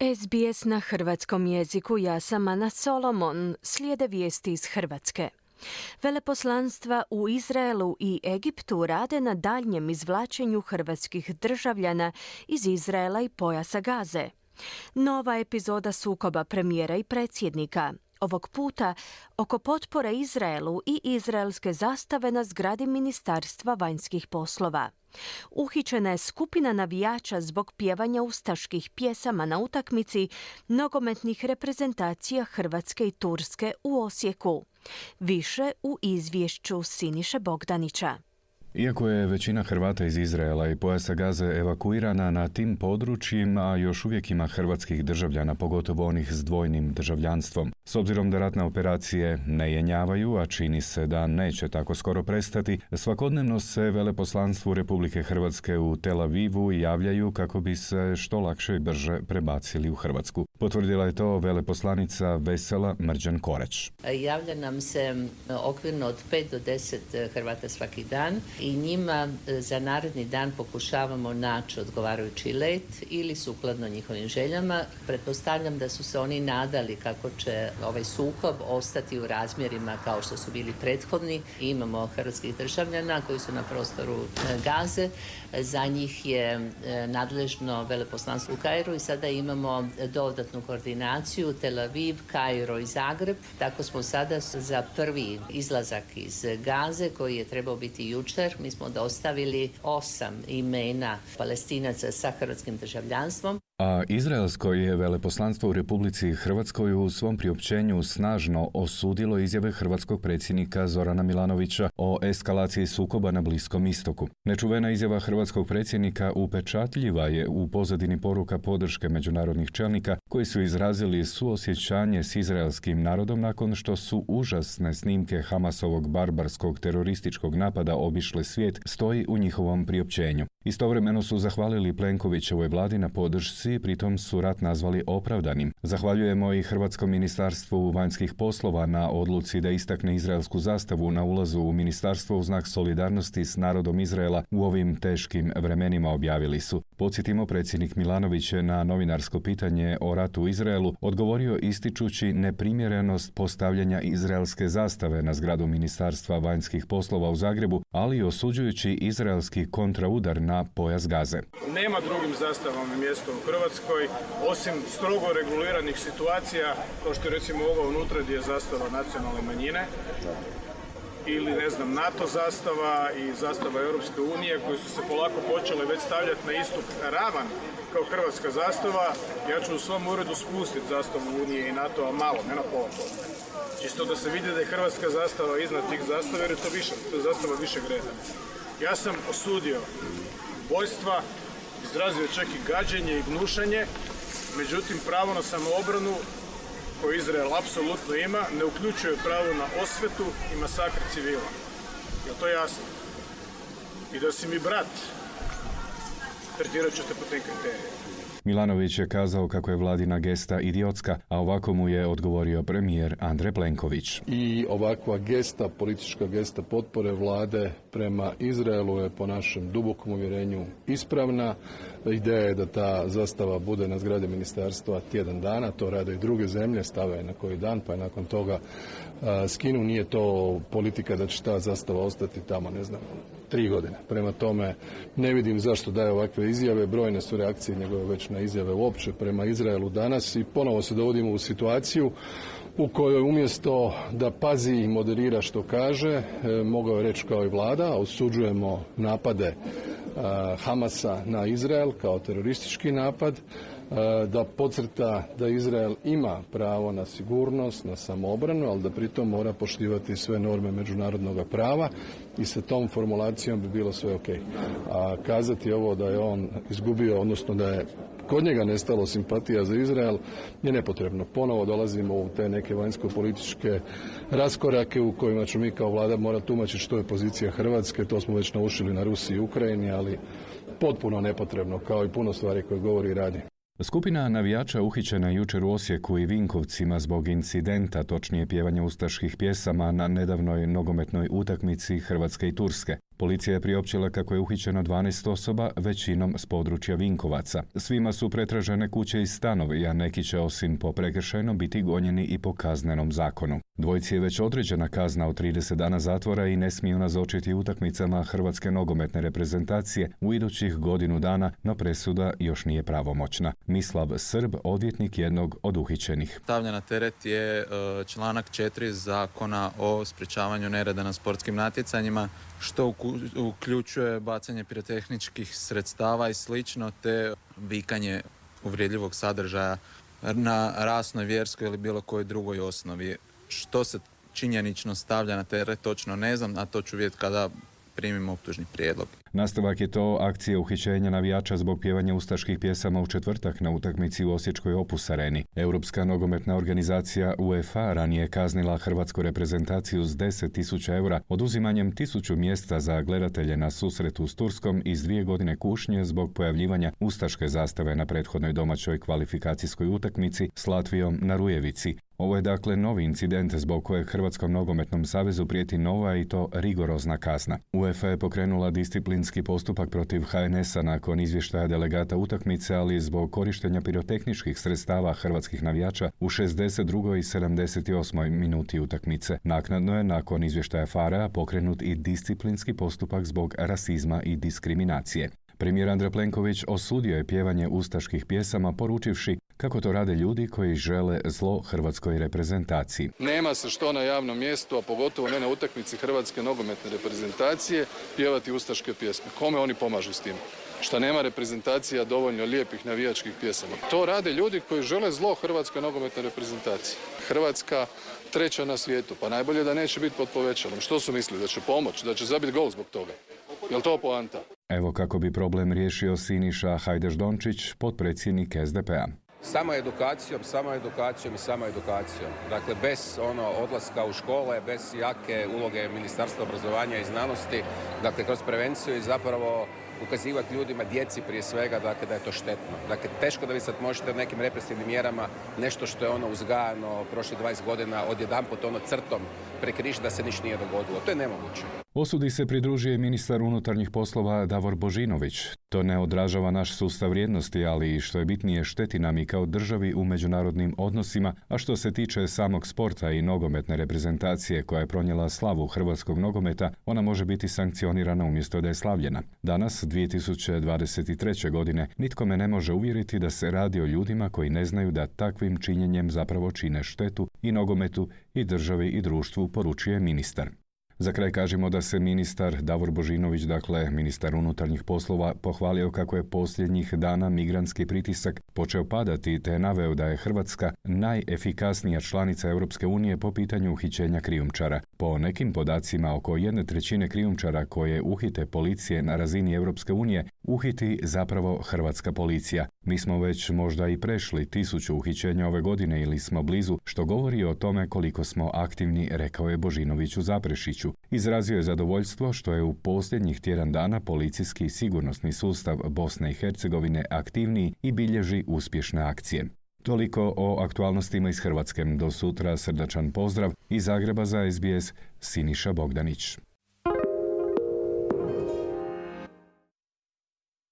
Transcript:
SBS na hrvatskom jeziku ja sam Ana Solomon, slijede vijesti iz Hrvatske. Veleposlanstva u Izraelu i Egiptu rade na daljnjem izvlačenju hrvatskih državljana iz Izraela i pojasa Gaze. Nova epizoda sukoba premijera i predsjednika. Ovog puta oko potpore Izraelu i izraelske zastave na zgradi Ministarstva vanjskih poslova. Uhićena je skupina navijača zbog pjevanja ustaških pjesama na utakmici nogometnih reprezentacija Hrvatske i Turske u Osijeku. Više u izvješću Siniše Bogdanića. Iako je većina Hrvata iz Izraela i pojasa Gaze evakuirana na tim područjima, još uvijek ima hrvatskih državljana, pogotovo onih s dvojnim državljanstvom. S obzirom da ratne operacije ne jenjavaju, a čini se da neće tako skoro prestati, svakodnevno se veleposlanstvu Republike Hrvatske u Tel Avivu javljaju kako bi se što lakše i brže prebacili u Hrvatsku. Potvrdila je to veleposlanica Vesela Mrđan Koreć. Javlja nam se okvirno od 5 do 10 Hrvata svaki dan njima e, za naredni dan pokušavamo naći odgovarajući let ili sukladno njihovim željama. Pretpostavljam da su se oni nadali kako će ovaj sukob ostati u razmjerima kao što su bili prethodni. Imamo hrvatskih državljana koji su na prostoru e, Gaze. Za njih je e, nadležno veleposlanstvo u Kairu i sada imamo dodatnu koordinaciju Tel Aviv, Kairo i Zagreb. Tako smo sada za prvi izlazak iz Gaze koji je trebao biti jučer. Mi smo dostavili osam imena palestinaca sa hrvatskim državljanstvom. A izraelsko je veleposlanstvo u Republici Hrvatskoj u svom priopćenju snažno osudilo izjave hrvatskog predsjednika Zorana Milanovića o eskalaciji sukoba na Bliskom istoku. Nečuvena izjava hrvatskog predsjednika upečatljiva je u pozadini poruka podrške međunarodnih čelnika koji su izrazili suosjećanje s izraelskim narodom nakon što su užasne snimke Hamasovog barbarskog terorističkog napada obišle svijet stoji u njihovom priopćenju. Istovremeno su zahvalili Plenkovićevoj vladi na podršci, pritom su rat nazvali opravdanim. Zahvaljujemo i Hrvatskom ministarstvu vanjskih poslova na odluci da istakne izraelsku zastavu na ulazu u ministarstvo u znak solidarnosti s narodom Izraela u ovim teškim vremenima objavili su. Podsjetimo, predsjednik Milanović je na novinarsko pitanje o ratu u Izraelu odgovorio ističući neprimjerenost postavljanja izraelske zastave na zgradu Ministarstva vanjskih poslova u Zagrebu, ali i osuđujući izraelski kontraudar na pojas Gaze. Nema drugim zastavama mjesto u Hrvatskoj, osim strogo reguliranih situacija, kao što recimo ovo unutra gdje je zastava nacionalne manjine, ili ne znam NATO zastava i zastava Europske unije koje su se polako počele već stavljati na istu ravan kao hrvatska zastava. Ja ću u svom uredu spustiti zastavu Unije i NATO-a malo, ne na pola pola. Čisto da se vidi da je hrvatska zastava iznad tih zastava jer je to više, to je zastava više greda. Ja sam osudio bojstva, izrazio čak i gađenje i gnušanje, međutim pravo na samoobranu koje Izrael apsolutno ima ne uključuje pravo na osvetu i masakr civila. Je to jasno? I da si mi brat, tretirat ću te po tim kriterijima. Milanović je kazao kako je vladina gesta idiotska, a ovako mu je odgovorio premijer Andrej Plenković. I ovakva gesta, politička gesta potpore vlade prema Izraelu je po našem dubokom uvjerenju ispravna. Ideja je da ta zastava bude na zgradi ministarstva tjedan dana, to rade i druge zemlje, stave na koji dan, pa je nakon toga skinu. Nije to politika da će ta zastava ostati tamo, ne znam, tri godine. Prema tome ne vidim zašto daje ovakve izjave. Brojne su reakcije njegove već na izjave uopće prema Izraelu danas i ponovo se dovodimo u situaciju u kojoj umjesto da pazi i moderira što kaže, e, mogao je reći kao i vlada, osuđujemo napade e, Hamasa na Izrael kao teroristički napad, da podcrta da Izrael ima pravo na sigurnost, na samoobranu, ali da pritom mora poštivati sve norme međunarodnog prava i sa tom formulacijom bi bilo sve ok. A kazati ovo da je on izgubio, odnosno da je kod njega nestalo simpatija za Izrael je nepotrebno. Ponovo dolazimo u te neke vanjsko-političke raskorake u kojima ću mi kao vlada morati tumačiti što je pozicija Hrvatske. To smo već naučili na Rusiji i Ukrajini, ali potpuno nepotrebno kao i puno stvari koje govori i radi. Skupina navijača uhićena jučer u Osijeku i Vinkovcima zbog incidenta, točnije pjevanja ustaških pjesama na nedavnoj nogometnoj utakmici Hrvatske i Turske. Policija je priopćila kako je uhićeno 12 osoba, većinom s područja Vinkovaca. Svima su pretražene kuće i stanovi, a neki će osim po prekršajnom biti gonjeni i po kaznenom zakonu. Dvojci je već određena kazna od 30 dana zatvora i ne smiju nazočiti utakmicama Hrvatske nogometne reprezentacije u idućih godinu dana, no presuda još nije pravomoćna. Mislav Srb, odvjetnik jednog od uhićenih. Stavlja na teret je e, članak 4 zakona o sprječavanju nereda na sportskim natjecanjima, što uključuje bacanje pirotehničkih sredstava i slično, te vikanje uvrijedljivog sadržaja na rasnoj, vjerskoj ili bilo kojoj drugoj osnovi. Što se činjenično stavlja na teret, točno ne znam, a to ću vidjeti kada primimo optužni prijedlog. Nastavak je to akcija uhićenja navijača zbog pjevanja ustaških pjesama u četvrtak na utakmici u Osječkoj Opus Areni. Europska nogometna organizacija UEFA ranije kaznila hrvatsku reprezentaciju s 10.000 eura oduzimanjem tisuću mjesta za gledatelje na susretu s Turskom iz dvije godine kušnje zbog pojavljivanja ustaške zastave na prethodnoj domaćoj kvalifikacijskoj utakmici s Latvijom na Rujevici. Ovo je dakle novi incident zbog kojeg Hrvatskom nogometnom savezu prijeti nova i to rigorozna kazna. UEFA je pokrenula disciplinski postupak protiv HNS-a nakon izvještaja delegata utakmice, ali zbog korištenja pirotehničkih sredstava hrvatskih navijača u 62. i 78. minuti utakmice. Naknadno je nakon izvještaja FARA pokrenut i disciplinski postupak zbog rasizma i diskriminacije. Premijer Andrej Plenković osudio je pjevanje ustaških pjesama poručivši kako to rade ljudi koji žele zlo hrvatskoj reprezentaciji. Nema se što na javnom mjestu, a pogotovo ne na utakmici hrvatske nogometne reprezentacije, pjevati ustaške pjesme. Kome oni pomažu s tim? Šta nema reprezentacija dovoljno lijepih navijačkih pjesama. To rade ljudi koji žele zlo hrvatskoj nogometnoj reprezentaciji. Hrvatska treća na svijetu, pa najbolje da neće biti pod povećalom. Što su mislili, da će pomoć, da će zabiti gol zbog toga? Jel to poanta? Evo kako bi problem riješio Siniša Hajdeš-Dončić, potpredsjednik SDP-a. Samo edukacijom, samo edukacijom i samo edukacijom. Dakle, bez ono odlaska u škole, bez jake uloge Ministarstva obrazovanja i znanosti, dakle, kroz prevenciju i zapravo ukazivati ljudima, djeci prije svega, dakle, da je to štetno. Dakle, teško da vi sad možete nekim represivnim mjerama nešto što je ono uzgajano prošlih 20 godina odjedanput ono crtom prekriš da se ništa nije dogodilo. To je nemoguće. Osudi se pridružuje ministar unutarnjih poslova Davor Božinović. To ne odražava naš sustav vrijednosti, ali što je bitnije šteti nam i kao državi u međunarodnim odnosima, a što se tiče samog sporta i nogometne reprezentacije koja je pronijela slavu hrvatskog nogometa, ona može biti sankcionirana umjesto da je slavljena. Danas, 2023. godine, nitko me ne može uvjeriti da se radi o ljudima koji ne znaju da takvim činjenjem zapravo čine štetu i nogometu i državi i društvu, poručuje ministar. Za kraj kažemo da se ministar Davor Božinović, dakle ministar unutarnjih poslova, pohvalio kako je posljednjih dana migrantski pritisak počeo padati te je naveo da je Hrvatska najefikasnija članica Europske unije po pitanju uhićenja krijumčara. Po nekim podacima oko jedne trećine krijumčara koje uhite policije na razini Europske unije uhiti zapravo hrvatska policija. Mi smo već možda i prešli tisuću uhićenja ove godine ili smo blizu, što govori o tome koliko smo aktivni, rekao je Božinović u Zaprešiću. Izrazio je zadovoljstvo što je u posljednjih tjedan dana policijski i sigurnosni sustav Bosne i Hercegovine aktivniji i bilježi uspješne akcije. Toliko o aktualnostima iz Hrvatske. Do sutra srdačan pozdrav iz Zagreba za SBS Siniša Bogdanić.